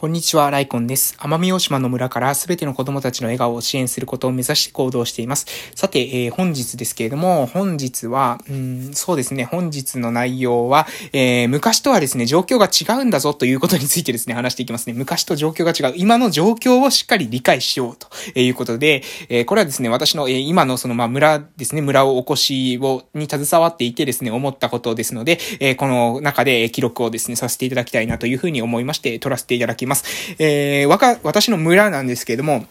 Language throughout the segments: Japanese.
こんにちは、ライコンです。奄美大島の村からすべての子供たちの笑顔を支援することを目指して行動しています。さて、えー、本日ですけれども、本日は、うん、そうですね、本日の内容は、えー、昔とはですね、状況が違うんだぞということについてですね、話していきますね。昔と状況が違う。今の状況をしっかり理解しようということで、えー、これはですね、私の、え今のその、まあ、村ですね、村を起こしを、に携わっていてですね、思ったことですので、えこの中で記録をですね、させていただきたいなというふうに思いまして、取らせていただきます。ます。えー、わか、私の村なんですけれども、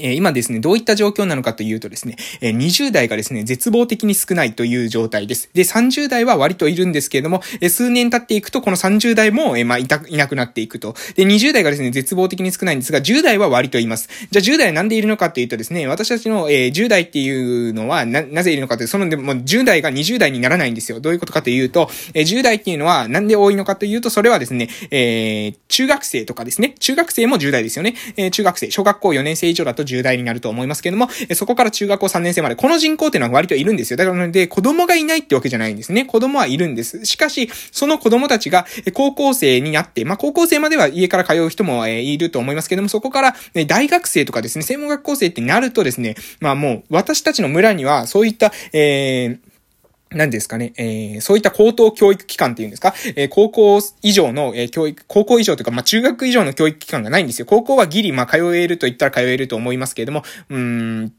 え今ですね、どういった状況なのかというとですね、え20代がですね、絶望的に少ないという状態です。で、30代は割といるんですけれども、え数年経っていくと、この30代も、えまあ、いた、いなくなっていくと。で、20代がですね、絶望的に少ないんですが、10代は割といます。じゃあ10代はなんでいるのかというとですね、私たちの、え10代っていうのは、な、なぜいるのかという、その、でも、10代が20代にならないんですよ。どういうことかというと、え10代っていうのは、なんで多いのかというと、それはですね、えー、中学生とかですね、中学生も10代ですよね。え、中学生、小学校4年生以上だと10代になると思います。けども、そこから中学校3年生まで、この人口っていうのは割といるんですよ。だからで、子供がいないってわけじゃないんですね。子供はいるんです。しかし、その子供たちが高校生になって、まあ、高校生までは家から通う人もえいると思いますけども、そこからね大学生とかですね、専門学校生ってなるとですね、まあもう、私たちの村には、そういった、えー、何ですかね、えー、そういった高等教育機関っていうんですか、えー、高校以上の、えー、教育、高校以上というか、まあ、中学以上の教育機関がないんですよ。高校はギリ、まあ、通えると言ったら通えると思いますけれども、うん、ん、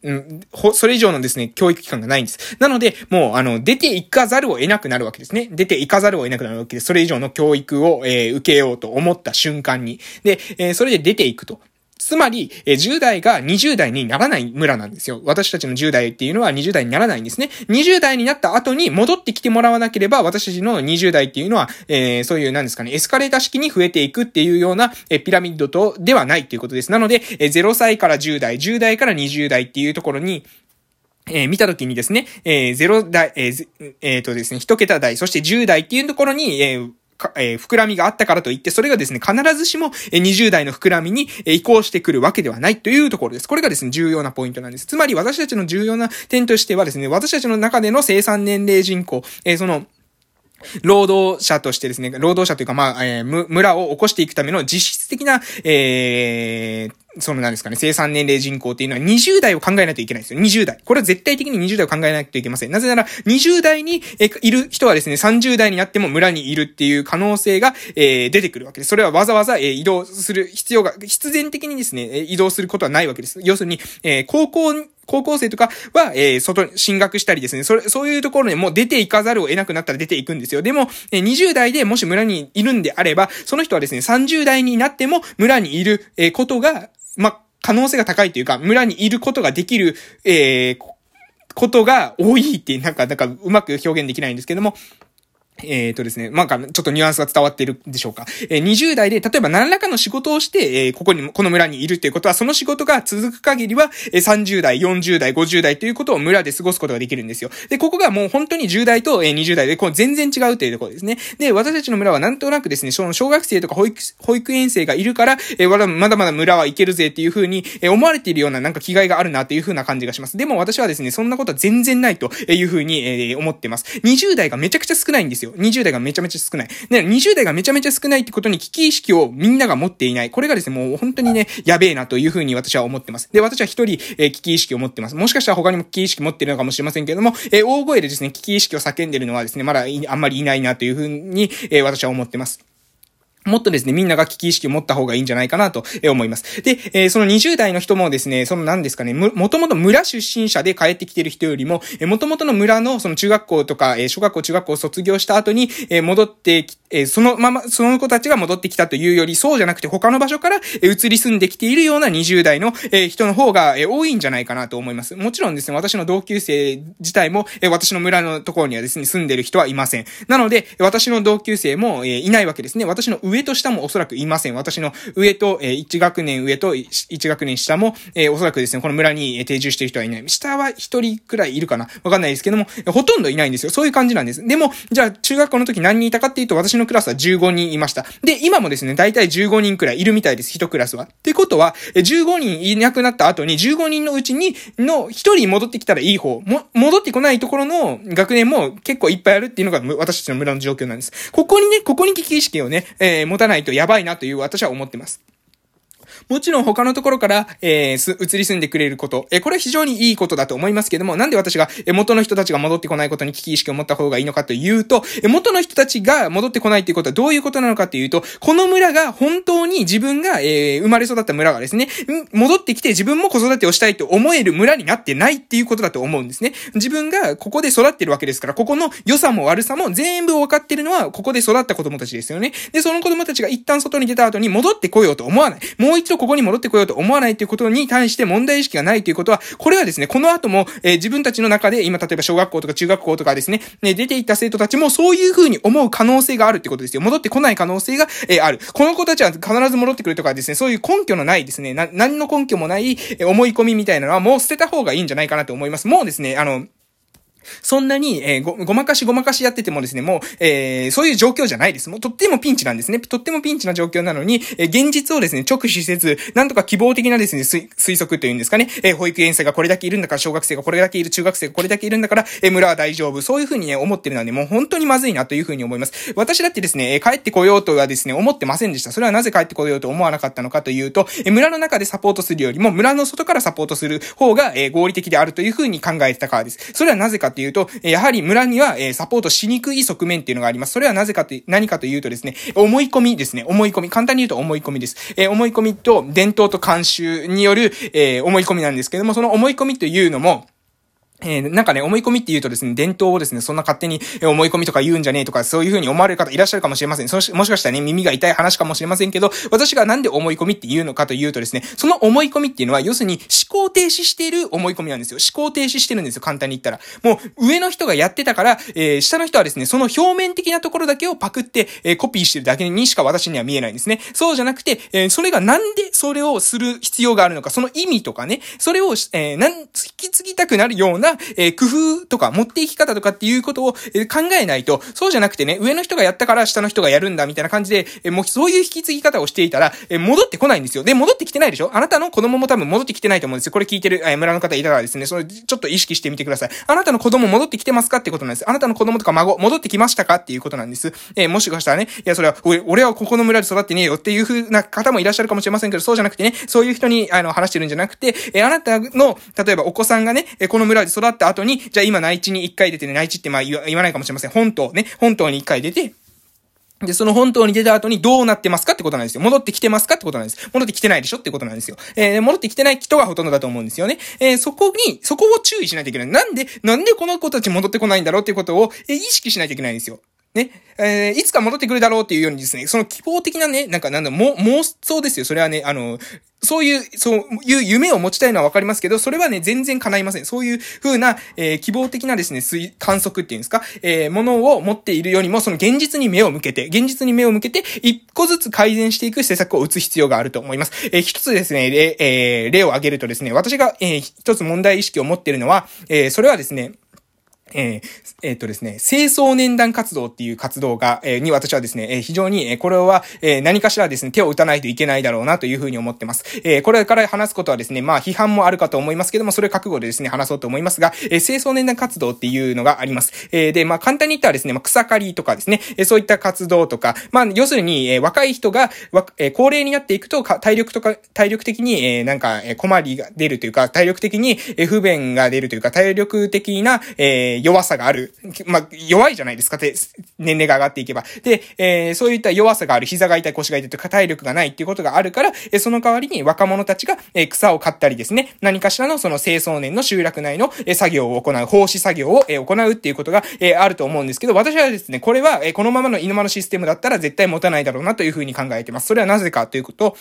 それ以上のですね、教育機関がないんです。なので、もう、あの、出て行かざるを得なくなるわけですね。出て行かざるを得なくなるわけです。それ以上の教育を、えー、受けようと思った瞬間に。で、えー、それで出ていくと。つまり、え10代が20代にならない村なんですよ。私たちの10代っていうのは20代にならないんですね。20代になった後に戻ってきてもらわなければ、私たちの20代っていうのは、えー、そういう、なんですかね、エスカレーター式に増えていくっていうような、えピラミッドと、ではないっていうことです。なので、え0歳から10代、10代から20代っていうところに、えー、見たときにですね、えー、0代、えー、えー、とですね、1桁台、そして10代っていうところに、えー、えー、膨らみがあったからといって、それがですね、必ずしも、えー、20代の膨らみに、えー、移行してくるわけではないというところです。これがですね、重要なポイントなんです。つまり、私たちの重要な点としてはですね、私たちの中での生産年齢人口、えー、その、労働者としてですね、労働者というか、まあ、えー、村を起こしていくための実質的な、えー、そのなんですかね、生産年齢人口っていうのは20代を考えないといけないんですよ。20代。これは絶対的に20代を考えないといけません。なぜなら、20代にいる人はですね、30代になっても村にいるっていう可能性が、えー、出てくるわけです。それはわざわざ、えー、移動する必要が、必然的にですね、移動することはないわけです。要するに、えー、高校高校生とかは、えー、外、進学したりですね、それ、そういうところにもう出ていかざるを得なくなったら出ていくんですよ。でも、えー、20代でもし村にいるんであれば、その人はですね、30代になっても村にいる、えー、ことが、ま、可能性が高いというか、村にいることができる、えー、ことが多いって、なんか、なんか、うまく表現できないんですけども、えっ、ー、とですね、まあ、ちょっとニュアンスが伝わっているでしょうか。えー、20代で、例えば何らかの仕事をして、えー、ここに、この村にいるっていうことは、その仕事が続く限りは、えー、30代、40代、50代ということを村で過ごすことができるんですよ。で、ここがもう本当に10代と、えー、20代で、こう全然違うというところですね。で、私たちの村はなんとなくですね、その小学生とか保育、保育園生がいるから、えー、まだまだ村はいけるぜっていうふうに、えー、思われているようななんか気概があるなというふうな感じがします。でも私はですね、そんなことは全然ないというふうに、えー、思ってます。20代がめちゃくちゃ少ないんですよ。20代がめちゃめちゃめちゃ少ない。ね、20代がめちゃめちゃ少ないってことに危機意識をみんなが持っていない。これがですね、もう本当にね、やべえなというふうに私は思ってます。で、私は一人、えー、危機意識を持ってます。もしかしたら他にも危機意識持ってるのかもしれませんけれども、えー、大声でですね、危機意識を叫んでるのはですね、まだあんまりいないなというふうに、えー、私は思ってます。もっとですね、みんなが危機意識を持った方がいいんじゃないかなと思います。で、えー、その20代の人もですね、その何ですかね、もともと村出身者で帰ってきてる人よりも、えー、もともとの村のその中学校とか、えー、小学校、中学校を卒業した後に、えー、戻ってき、えー、そのまま、その子たちが戻ってきたというより、そうじゃなくて他の場所から、え、移り住んできているような20代の、え、人の方が、え、多いんじゃないかなと思います。もちろんですね、私の同級生自体も、え、私の村のところにはですね、住んでる人はいません。なので、私の同級生も、え、いないわけですね。私の上上と下もおそらくいません。私の上と、えー、1学年上と1学年下も、えー、おそらくですね、この村に定住してる人はいない。下は1人くらいいるかなわかんないですけども、ほとんどいないんですよ。そういう感じなんです。でも、じゃあ、中学校の時何人いたかっていうと、私のクラスは15人いました。で、今もですね、だいたい15人くらいいるみたいです。1クラスは。ってことは、15人いなくなった後に、15人のうちに、の1人戻ってきたらいい方、も、戻ってこないところの学年も結構いっぱいあるっていうのが私たちの村の状況なんです。ここにね、ここに危機意識をね、えー、持たないとやばいなという私は思ってます。もちろん他のところから、えー、す、移り住んでくれること、えー、これは非常にいいことだと思いますけども、なんで私が、えー、元の人たちが戻ってこないことに危機意識を持った方がいいのかというと、えー、元の人たちが戻ってこないっていうことはどういうことなのかっていうと、この村が本当に自分が、えー、生まれ育った村がですね、戻ってきて自分も子育てをしたいと思える村になってないっていうことだと思うんですね。自分がここで育ってるわけですから、ここの良さも悪さも全部分かってるのは、ここで育った子供たちですよね。で、その子供たちが一旦外に出た後に戻ってこようと思わない。もう一度ここに戻ってこようと思わないということに対して問題意識がないということは、これはですね、この後も、えー、自分たちの中で、今例えば小学校とか中学校とかですね、ね出ていった生徒たちもそういう風に思う可能性があるってことですよ。戻ってこない可能性が、えー、ある。この子たちは必ず戻ってくるとかですね、そういう根拠のないですね、な、何の根拠もない、え思い込みみたいなのはもう捨てた方がいいんじゃないかなと思います。もうですね、あの、そんなに、えー、ご、ごまかしごまかしやっててもですね、もう、えー、そういう状況じゃないです。もうとってもピンチなんですね。とってもピンチな状況なのに、えー、現実をですね、直視せず、なんとか希望的なですね、推測というんですかね、えー、保育園生がこれだけいるんだから、小学生がこれだけいる、中学生がこれだけいるんだから、えー、村は大丈夫。そういうふうにね、思ってるのはね、もう本当にまずいなというふうに思います。私だってですね、えー、帰ってこようとはですね、思ってませんでした。それはなぜ帰ってこようと思わなかったのかというと、えー、村の中でサポートするよりも、村の外からサポートする方が、えー、合理的であるというふうに考えてたからです。それはなぜかというと、やはり村には、え、サポートしにくい側面っていうのがあります。それはなぜかと、何かというとですね、思い込みですね。思い込み。簡単に言うと思い込みです。えー、思い込みと伝統と慣習による、えー、思い込みなんですけども、その思い込みというのも、えー、なんかね、思い込みって言うとですね、伝統をですね、そんな勝手に思い込みとか言うんじゃねえとか、そういう風に思われる方いらっしゃるかもしれません。そし、もしかしたらね、耳が痛い話かもしれませんけど、私がなんで思い込みって言うのかというとですね、その思い込みっていうのは、要するに思考停止している思い込みなんですよ。思考停止してるんですよ、簡単に言ったら。もう、上の人がやってたから、えー、下の人はですね、その表面的なところだけをパクって、えー、コピーしてるだけにしか私には見えないんですね。そうじゃなくて、え、それがなんでそれをする必要があるのか、その意味とかね、それを、えー、なん、引き継ぎたくなるような、えー、工夫とか持っていき方とかっていうことをえ考えないと、そうじゃなくてね、上の人がやったから下の人がやるんだみたいな感じで、えもうそういう引き継ぎ方をしていたら、え戻ってこないんですよ。で、戻ってきてないでしょ？あなたの子供も多分戻ってきてないと思うんですよ。これ聞いてる、え村の方いたらですね、それちょっと意識してみてください。あなたの子供戻ってきてますかってことなんです。あなたの子供とか孫、戻ってきましたかっていうことなんです。えもしかしたらね、いや、それは、俺はここの村で育ってねえよっていう風な方もいらっしゃるかもしれませんけど、そうじゃなくてね、そういう人に、あの、話してるんじゃなくて、えあなたの、例えばお子さんがね、えこの村で育った後に、じゃあ今内地に一回出てね、内地ってまあ言わないかもしれません。本島ね、本島に一回出て、で、その本島に出た後にどうなってますかってことなんですよ。戻ってきてますかってことなんです。戻ってきてないでしょってことなんですよ。えー、戻ってきてない人がほとんどだと思うんですよね。えー、そこに、そこを注意しないといけない。なんで、なんでこの子たち戻ってこないんだろうっていうことを、えー、意識しないといけないんですよ。ね、えー、いつか戻ってくるだろうっていうようにですね、その希望的なね、なんかなんだ、も、妄想ですよ。それはね、あの、そういう、そういう夢を持ちたいのはわかりますけど、それはね、全然叶いません。そういう風な、えー、希望的なですね、推、観測っていうんですか、えー、ものを持っているよりも、その現実に目を向けて、現実に目を向けて、一個ずつ改善していく施策を打つ必要があると思います。えー、一つですね、例、えー、例を挙げるとですね、私が、えー、一つ問題意識を持っているのは、えー、それはですね、えー、えー、っとですね、清掃年団活動っていう活動が、えー、に私はですね、えー、非常に、えー、これは、えー、何かしらですね、手を打たないといけないだろうなというふうに思ってます。えー、これから話すことはですね、まあ批判もあるかと思いますけども、それ覚悟でですね、話そうと思いますが、えー、清掃年団活動っていうのがあります。えー、で、まあ簡単に言ったらですね、まあ草刈りとかですね、えー、そういった活動とか、まあ要するに、えー、若い人が、わえー、高齢になっていくと、体力とか、体力的に、えー、なんか、え、困りが出るというか、体力的に、えー、不便が出るというか、体力的な、えー、弱さがある。まあ、弱いじゃないですか、て、年齢が上がっていけば。で、えー、そういった弱さがある、膝が痛い、腰が痛いとか体力がないっていうことがあるから、えー、その代わりに若者たちが、えー、草を刈ったりですね、何かしらのその清掃年の集落内の、えー、作業を行う、奉仕作業を、えー、行うっていうことが、えー、あると思うんですけど、私はですね、これは、えー、このままの犬間のシステムだったら絶対持たないだろうなというふうに考えてます。それはなぜかということ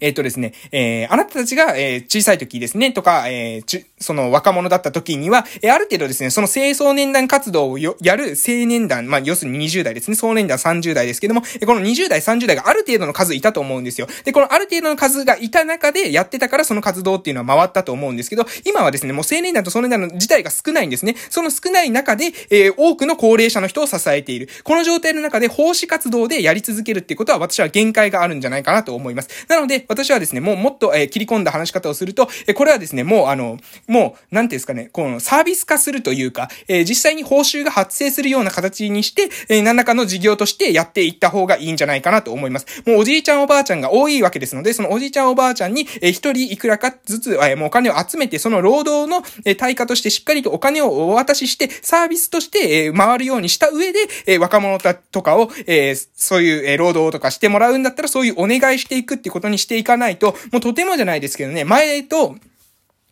えっ、とですね、えー、あなたたちが、えー、小さい時ですね、とか、えー、ち、その若者だった時には、えー、ある程度ですね、その清掃年団活動をやる青年団、まあ、要するに20代ですね、総年団30代ですけども、えこの20代、30代がある程度の数いたと思うんですよ。で、このある程度の数がいた中でやってたからその活動っていうのは回ったと思うんですけど、今はですね、もう青年団と総年団の自体が少ないんですね。その少ない中で、えー、多くの高齢者の人を支えている。この状態の中で奉仕活動でやり続けるっていうことは私は限界があるんじゃないかなと思います。なので、で、私はですね、もうもっと、えー、切り込んだ話し方をすると、えー、これはですね、もうあの、もう、なんていうんですかね、このサービス化するというか、えー、実際に報酬が発生するような形にして、えー、何らかの事業としてやっていった方がいいんじゃないかなと思います。もうおじいちゃんおばあちゃんが多いわけですので、そのおじいちゃんおばあちゃんに、えー、一人いくらかずつ、えー、もうお金を集めて、その労働の、えー、対価としてしっかりとお金をお渡しして、サービスとして、えー、回るようにした上で、えー、若者とかを、えー、そういう、えー、労働とかしてもらうんだったら、そういうお願いしていくっていうことにしていかないと、もうとてもじゃないですけどね、前と、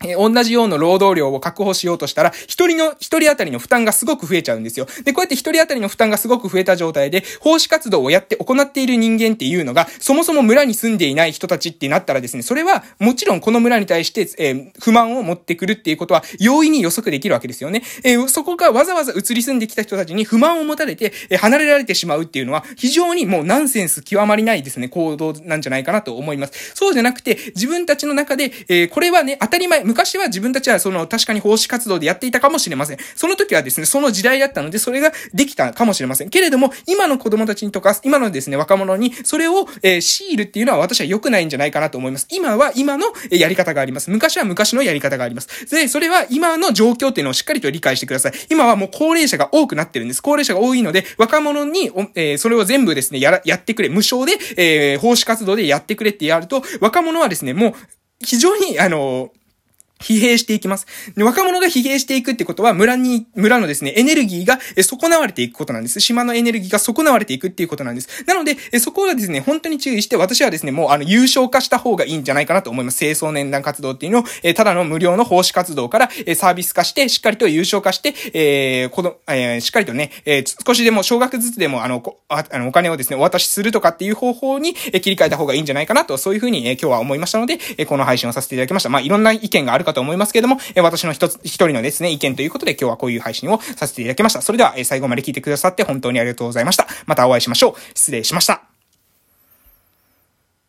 え同じような労働量を確保しようとしたら、一人の、一人当たりの負担がすごく増えちゃうんですよ。で、こうやって一人当たりの負担がすごく増えた状態で、奉仕活動をやって行っている人間っていうのが、そもそも村に住んでいない人たちってなったらですね、それは、もちろんこの村に対して、えー、不満を持ってくるっていうことは、容易に予測できるわけですよね。えー、そこがわざわざ移り住んできた人たちに不満を持たれて、えー、離れられてしまうっていうのは、非常にもうナンセンス極まりないですね、行動なんじゃないかなと思います。そうじゃなくて、自分たちの中で、えこれはね、当たり前、昔は自分たちはその確かに奉仕活動でやっていたかもしれません。その時はですね、その時代だったので、それができたかもしれません。けれども、今の子供たちにとか、今のですね、若者に、それを、えー、強いるっていうのは私は良くないんじゃないかなと思います。今は今のやり方があります。昔は昔のやり方があります。で、それは今の状況っていうのをしっかりと理解してください。今はもう高齢者が多くなってるんです。高齢者が多いので、若者に、えー、それを全部ですね、やら、やってくれ。無償で、えー、奉仕活動でやってくれってやると、若者はですね、もう、非常に、あの疲弊していきます。で若者が疲弊していくってことは、村に、村のですね、エネルギーが損なわれていくことなんです。島のエネルギーが損なわれていくっていうことなんです。なので、そこはですね、本当に注意して、私はですね、もうあの、優勝化した方がいいんじゃないかなと思います。清掃年団活動っていうのを、えただの無料の奉仕活動から、えサービス化して、しっかりと優勝化して、えー、この、えー、しっかりとね、えー、少しでも、少額ずつでも、あの、ああの、お金をですね、お渡しするとかっていう方法に、え切り替えた方がいいんじゃないかなと、そういうふうに、え今日は思いましたので、えこの配信をさせていただきました。まあ、いろんな意見があるかと思いますけれども、え私の一つ、一人のですね、意見ということで今日はこういう配信をさせていただきました。それでは、え最後まで聞いてくださって本当にありがとうございました。またお会いしましょう。失礼しました。